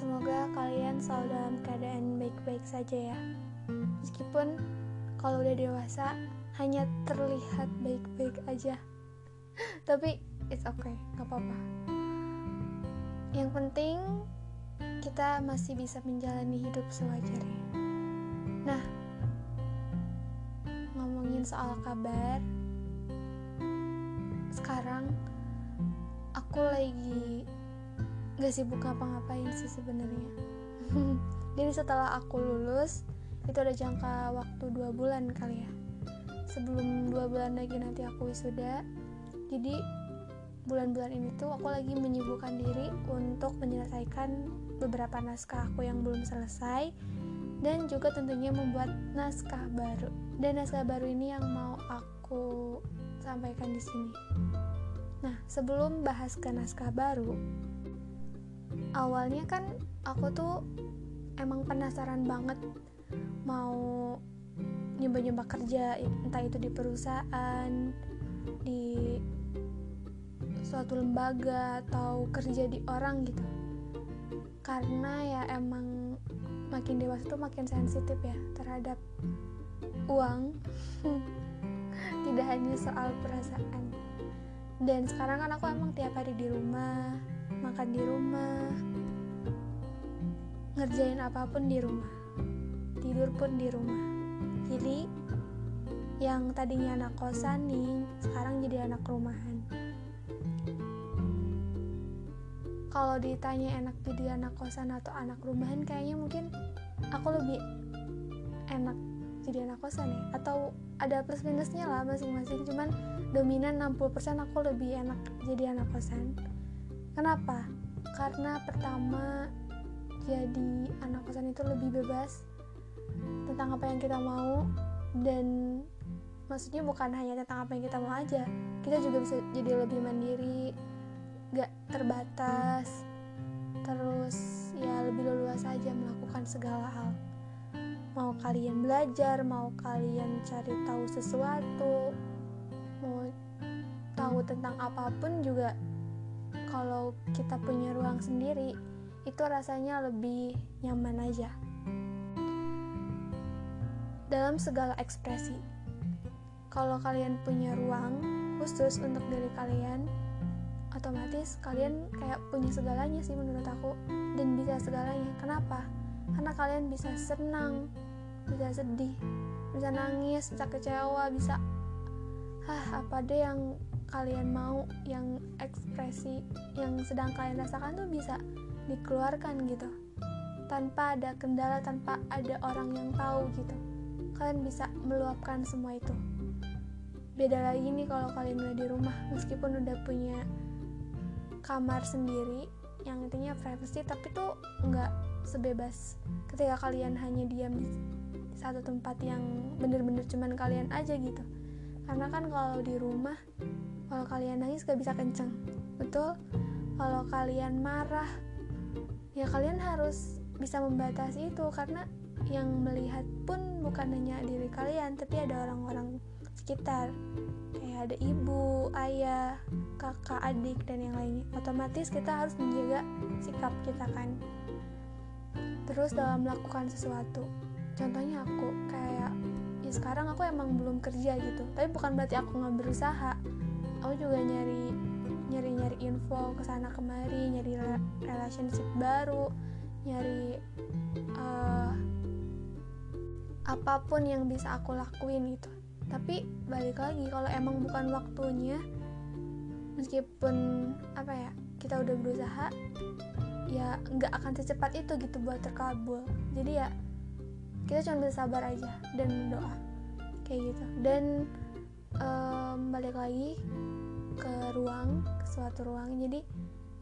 Semoga kalian selalu dalam keadaan baik-baik saja ya. Meskipun kalau udah dewasa hanya terlihat baik-baik aja. Tapi it's okay, gak apa-apa. Yang penting kita masih bisa menjalani hidup sewajarnya. Nah, ngomongin soal kabar, sekarang aku lagi gak sibuk ngapa-ngapain sih sebenarnya. Jadi setelah aku lulus itu ada jangka waktu dua bulan kali ya. Sebelum dua bulan lagi nanti aku wisuda jadi bulan-bulan ini tuh aku lagi menyibukkan diri untuk menyelesaikan beberapa naskah aku yang belum selesai dan juga tentunya membuat naskah baru. Dan naskah baru ini yang mau aku sampaikan di sini. Nah, sebelum bahas ke naskah baru, awalnya kan aku tuh emang penasaran banget mau nyoba-nyoba kerja entah itu di perusahaan di suatu lembaga atau kerja di orang gitu. Karena ya emang makin dewasa tuh makin sensitif ya terhadap uang. Tidak hanya soal perasaan. Dan sekarang kan aku emang tiap hari di rumah makan di rumah ngerjain apa pun di rumah tidur pun di rumah. Jadi yang tadinya anak kosan nih sekarang jadi anak rumahan. Kalau ditanya enak jadi anak kosan atau anak rumahan kayaknya mungkin aku lebih enak jadi anak kosan ya. Atau ada plus minusnya lah masing-masing. Cuman dominan 60% aku lebih enak jadi anak kosan Kenapa? Karena pertama jadi anak kosan itu lebih bebas tentang apa yang kita mau dan maksudnya bukan hanya tentang apa yang kita mau aja kita juga bisa jadi lebih mandiri gak terbatas terus ya lebih leluasa aja melakukan segala hal mau kalian belajar mau kalian cari tahu sesuatu mau tahu tentang apa pun juga kalau kita punya ruang sendiri itu rasanya lebih nyaman aja. Dalam segala ekspresi kalau kalian punya ruang khusus untuk diri kalian otomatis kalian kayak punya segalanya sih menurut aku dan bisa segalanya. Kenapa? Karena kalian bisa senang bisa sedih bisa nangis bisa kecewa bisa hah apa deh yang kalian mau yang ekspresi yang sedang kalian rasakan tuh bisa dikeluarkan gitu. Tanpa ada kendala tanpa ada orang yang tahu gitu. Kalian bisa meluapkan semua itu. Beda lagi nih kalau kalian udah di rumah meskipun udah punya kamar sendiri yang intinya privacy tapi tuh nggak sebebas ketika kalian hanya diam di satu tempat yang bener-bener cuman kalian aja gitu. Karena kan kalau di rumah kalau kalian nangis gak bisa kenceng. Betul. Kalau kalian marah ya kalian harus bisa membatasi itu karena yang melihat pun bukan hanya diri kalian tapi ada orang-orang sekitar. Kayak ada ibu, ayah, kakak, adik dan yang lainnya. Otomatis kita harus menjaga sikap kita kan. Terus dalam melakukan sesuatu. Contohnya aku kayak ya sekarang aku emang belum kerja gitu. Tapi bukan berarti aku nggak berusaha aku juga nyari nyari nyari info ke sana kemari nyari relationship baru nyari uh, apa pun yang bisa aku lakuin gitu. Tapi balik lagi kalau emang bukan waktunya meskipun apa ya kita udah berusaha ya nggak akan secepat itu gitu buat terkabul. Jadi ya kita cuma bisa sabar aja dan berdoa. Kayak gitu. Dan um, balik lagi ke ruang ke suatu ruang. Jadi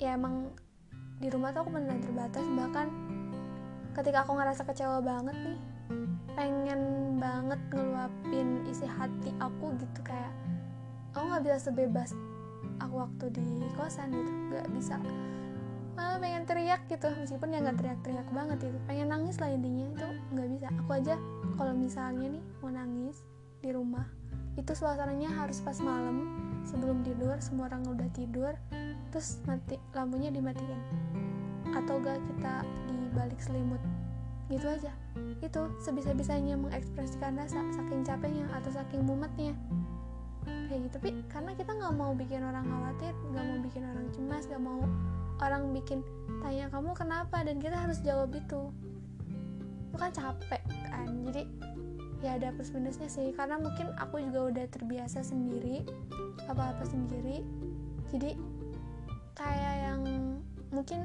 ya emang di rumah tuh aku benar terbatas. Bahkan ketika aku ngerasa kecewa banget nih pengen banget ngeluapin isi hati aku gitu kayak aku nggak bisa sebebas aku waktu di kosan gitu. Nggak bisa. Malah pengen teriak gitu. Meskipun ya nggak teriak-teriak banget itu pengen nangis lah intinya. Itu nggak bisa. Aku aja kalau misalnya nih mau nangis di rumah itu suasananya harus pas malam sebelum tidur semua orang udah tidur terus mati lampunya dimatiin. Atau gak kita balik selimut gitu aja. Itu sebisa-bisanya mengekspresikan rasa saking capeknya atau saking mumetnya. Kayak gitu tapi karena kita nggak mau bikin orang khawatir nggak mau bikin orang cemas nggak mau orang bikin tanya kamu kenapa? Dan kita harus jawab itu. Itu kan capek kan? Jadi ya ada plus minusnya sih karena mungkin aku juga udah terbiasa sendiri apa-apa sendiri. Jadi kayak yang mungkin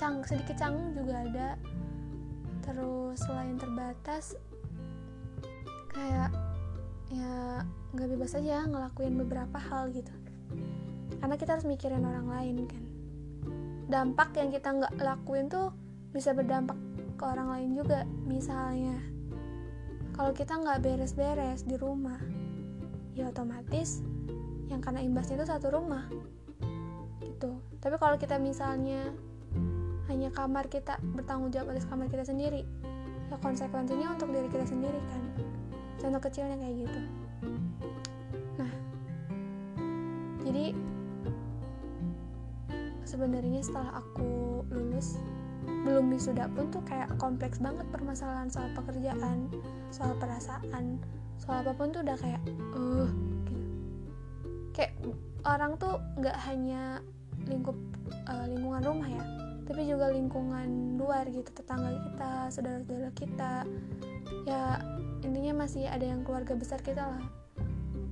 cang sedikit canggung juga ada. Terus selain terbatas kayak ya nggak bebas aja ngelakuin beberapa hal gitu. Karena kita harus mikirin orang lain kan. Dampak yang kita nggak lakuin tuh bisa berdampak ke orang lain juga misalnya kalau kita nggak beres-beres di rumah ya otomatis yang kena imbasnya itu satu rumah. Gitu. Tapi kalau kita misalnya hanya kamar kita bertanggung jawab atas kamar kita sendiri ya konsekuensinya untuk diri kita sendiri kan. Contoh kecilnya kayak gitu. Nah jadi sebenarnya setelah aku lulus belum wisuda pun tuh kayak kompleks banget permasalahan soal pekerjaan soal perasaan soal apa pun tuh udah kayak uh gitu. Kayak orang tuh nggak hanya lingkup uh, lingkungan rumah ya tapi juga lingkungan luar gitu tetangga kita saudara-saudara kita. Ya intinya masih ada yang keluarga besar kita lah.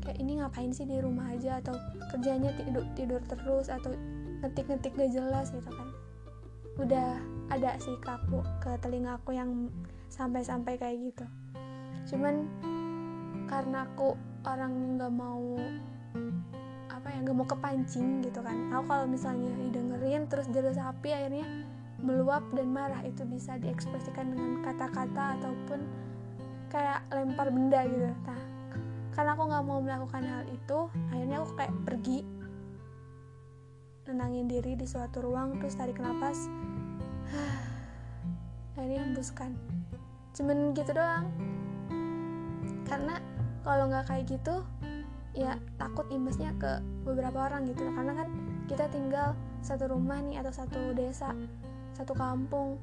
Kayak ini ngapain sih di rumah aja? Atau kerjanya tidur tidur terus atau ngetik-ngetik gak jelas gitu kan udah ada sih ke aku ke telinga aku yang sampai-sampai kayak gitu. Cuman karena aku orang nggak mau apa ya nggak mau kepancing gitu kan. Aku kalau misalnya didengerin terus jelas api akhirnya meluap dan marah itu bisa diekspresikan dengan kata-kata ataupun kayak lempar benda gitu. Nah karena aku nggak mau melakukan hal itu akhirnya aku kayak pergi nenangin diri di suatu ruang terus tarik nafas akhirnya hembuskan. Cuman gitu doang. Karena kalau nggak kayak gitu ya takut imbasnya ke beberapa orang gitu karena kan kita tinggal satu rumah nih atau satu desa satu kampung.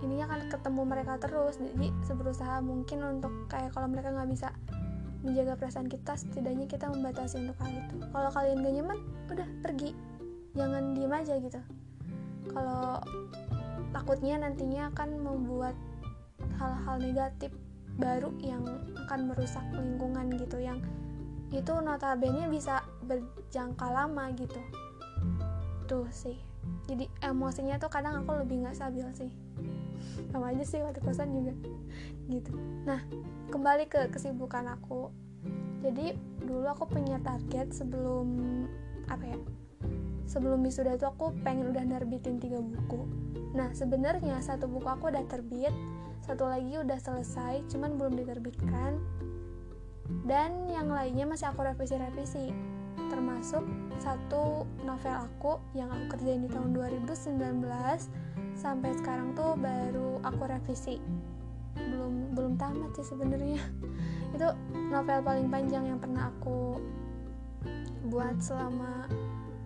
Ininya kan ketemu mereka terus. Jadi seberusaha mungkin untuk kayak kalau mereka nggak bisa menjaga perasaan kita setidaknya kita membatasi untuk hal itu. Kalau kalian gak nyaman udah pergi jangan diem aja gitu. Kalau takutnya nantinya akan membuat hal-hal negatif baru yang akan merusak lingkungan gitu yang itu notabene bisa berjangka lama gitu. Tuh sih. Jadi emosinya tuh kadang aku lebih nggak stabil sih. Sama aja sih waktu kosan juga. Gitu. Nah kembali ke kesibukan aku. Jadi dulu aku punya target sebelum apa ya sebelum wisuda itu aku pengen udah nerbitin tiga buku. Nah sebenarnya satu buku aku udah terbit satu lagi udah selesai cuman belum diterbitkan. Dan yang lainnya masih aku revisi-revisi termasuk satu novel aku yang aku kerjain di tahun 2019 sampai sekarang tuh baru aku revisi. Belum belum tamat sih sebenarnya. Itu novel paling panjang yang pernah aku buat selama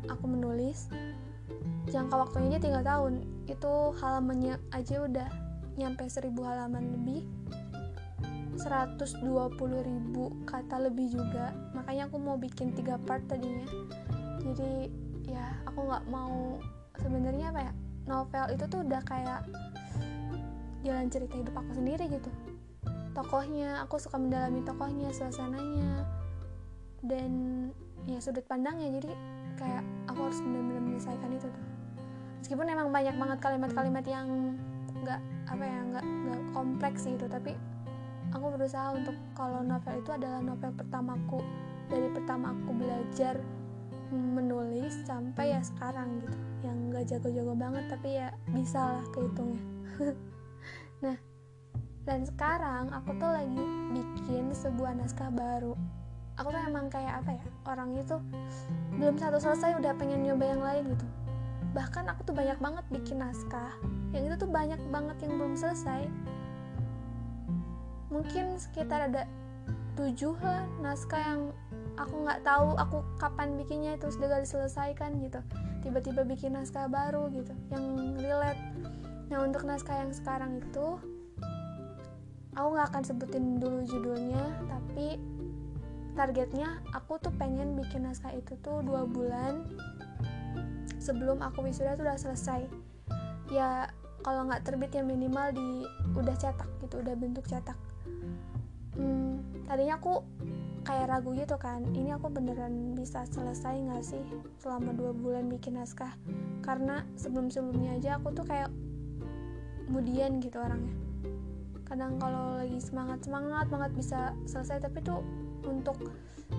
aku menulis jangka waktunya aja tiga tahun. Itu halamannya aja udah nyampe seribu halaman lebih. 120 ribu kata lebih juga. Makanya aku mau bikin tiga part tadinya. Jadi ya aku nggak mau sebenarnya apa ya novel itu tuh udah kayak jalan cerita hidup aku sendiri gitu. Tokohnya aku suka mendalami tokohnya suasananya dan ya sudut pandangnya. Jadi kayak aku harus benar-benar menyelesaikan itu tuh. Meskipun emang banyak banget kalimat-kalimat yang nggak apa ya nggak nggak kompleks gitu tapi aku berusaha untuk kalau novel itu adalah novel pertamaku dari pertama aku belajar menulis sampai ya sekarang gitu yang nggak jago-jago banget tapi ya bisa lah kehitungnya. Nah dan sekarang aku tuh lagi bikin sebuah naskah baru aku tuh emang kayak apa ya orang itu belum satu selesai udah pengen nyoba yang lain gitu. Bahkan aku tuh banyak banget bikin naskah yang itu tuh banyak banget yang belum selesai. Mungkin sekitar ada tujuh lah naskah yang aku nggak tahu aku kapan bikinnya itu sudah gak diselesaikan gitu. Tiba-tiba bikin naskah baru gitu yang relate. Nah untuk naskah yang sekarang itu aku nggak akan sebutin dulu judulnya tapi targetnya aku tuh pengen bikin naskah itu tuh dua bulan sebelum aku wisuda tuh udah selesai. Ya kalau nggak terbit ya minimal di udah cetak gitu udah bentuk cetak. Hmm, tadinya aku kayak ragu gitu kan ini aku beneran bisa selesai nggak sih selama dua bulan bikin naskah? Karena sebelum sebelumnya aja aku tuh kayak kemudian gitu orangnya. Kadang kalau lagi semangat semangat banget bisa selesai tapi tuh untuk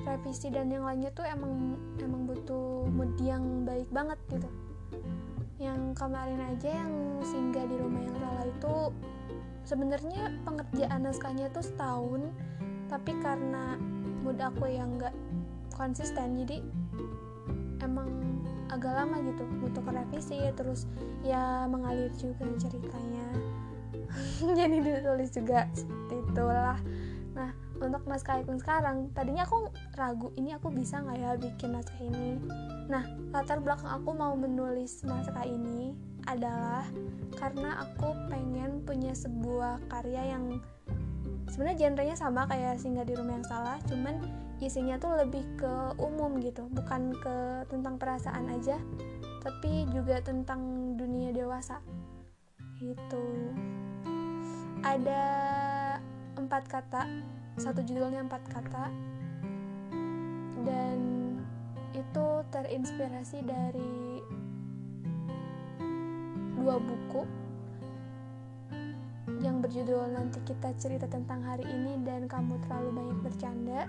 revisi dan yang lainnya tuh emang emang butuh mood yang baik banget gitu. Yang kemarin aja yang singgah di rumah yang salah itu sebenarnya pengerjaan naskahnya tuh setahun tapi karena mood aku yang nggak konsisten jadi emang agak lama gitu butuh revisi. Terus ya mengalir juga ceritanya. Jadi ditulis juga itulah untuk naskah ikon sekarang. Tadinya aku ragu ini aku bisa nggak ya bikin naskah ini? Nah latar belakang aku mau menulis naskah ini adalah karena aku pengen punya sebuah karya yang sebenarnya genrenya sama kayak singgah di rumah yang salah cuman isinya tuh lebih ke umum gitu. Bukan ke tentang perasaan aja tapi juga tentang dunia dewasa. Gitu. Ada empat kata satu judulnya empat kata. Dan itu terinspirasi dari dua buku yang berjudul nanti kita cerita tentang hari ini dan kamu terlalu banyak bercanda.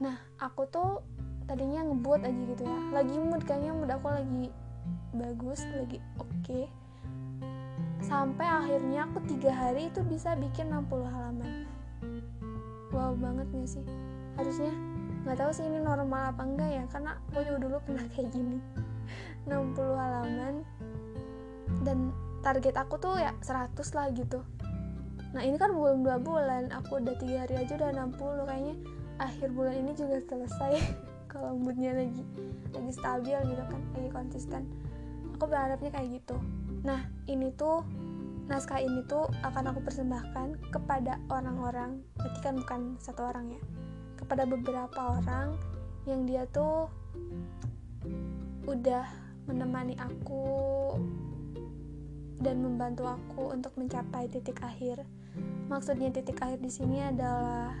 Nah aku tuh tadinya ngebut aja gitu ya. Lagi mood kayaknya mood aku lagi bagus lagi oke. Okay sampai akhirnya aku tiga hari itu bisa bikin 60 halaman wow banget gak sih? Harusnya nggak tahu sih ini normal apa enggak ya karena aku juga dulu pernah kayak gini. 60 halaman dan target aku tuh ya 100 lah gitu. Nah ini kan belum dua bulan aku udah tiga hari aja udah 60 kayaknya akhir bulan ini juga selesai kalau moodnya lagi lagi stabil gitu kan lagi konsisten. Aku berharapnya kayak gitu. Nah, ini tuh naskah ini tuh akan aku persembahkan kepada orang-orang, berarti kan bukan satu orang ya, kepada beberapa orang yang dia tuh udah menemani aku dan membantu aku untuk mencapai titik akhir. Maksudnya titik akhir di sini adalah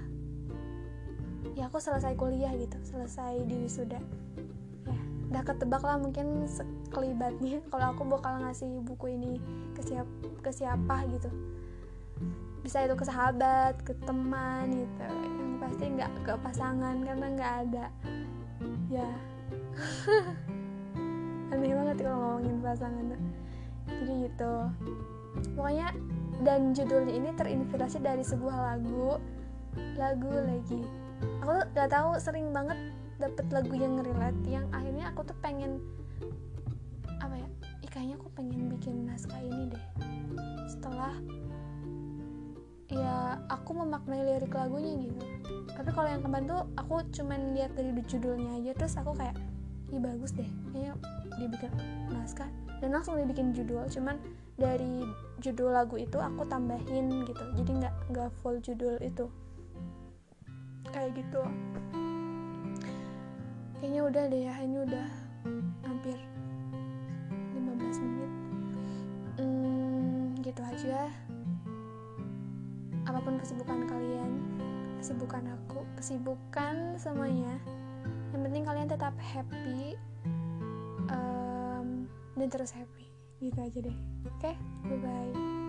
ya aku selesai kuliah gitu, selesai di wisuda udah ketebak lah mungkin sekelibatnya. Kalau aku bakal ngasih buku ini ke siapa ke siapa gitu. Bisa itu ke sahabat ke teman gitu. Yang pasti nggak ke pasangan karena nggak ada. Ya. Aneh banget kalau ngomongin pasangan. Tuh jadi gitu. Pokoknya dan judulnya ini terinspirasi dari sebuah lagu. Lagu lagi. Aku tuh gak tahu sering banget dapet lagu yang relate yang akhirnya aku tuh pengen apa ya Ih, kayaknya aku pengen bikin naskah ini deh. Setelah ya aku memaknai lirik lagunya gitu. Tapi kalau yang kemarin tuh aku cuman lihat dari judulnya aja terus aku kayak ih bagus deh kayaknya dibikin naskah. Dan langsung dibikin judul cuman dari judul lagu itu aku tambahin gitu. Jadi nggak nggak full judul itu. Kayak gitu kayaknya udah deh ya ini udah hampir 15 menit. Hmm, gitu aja. Apa pun kesibukan kalian kesibukan aku kesibukan semuanya yang penting kalian tetap happy um, dan terus happy. Gitu aja deh. Oke okay? bye bye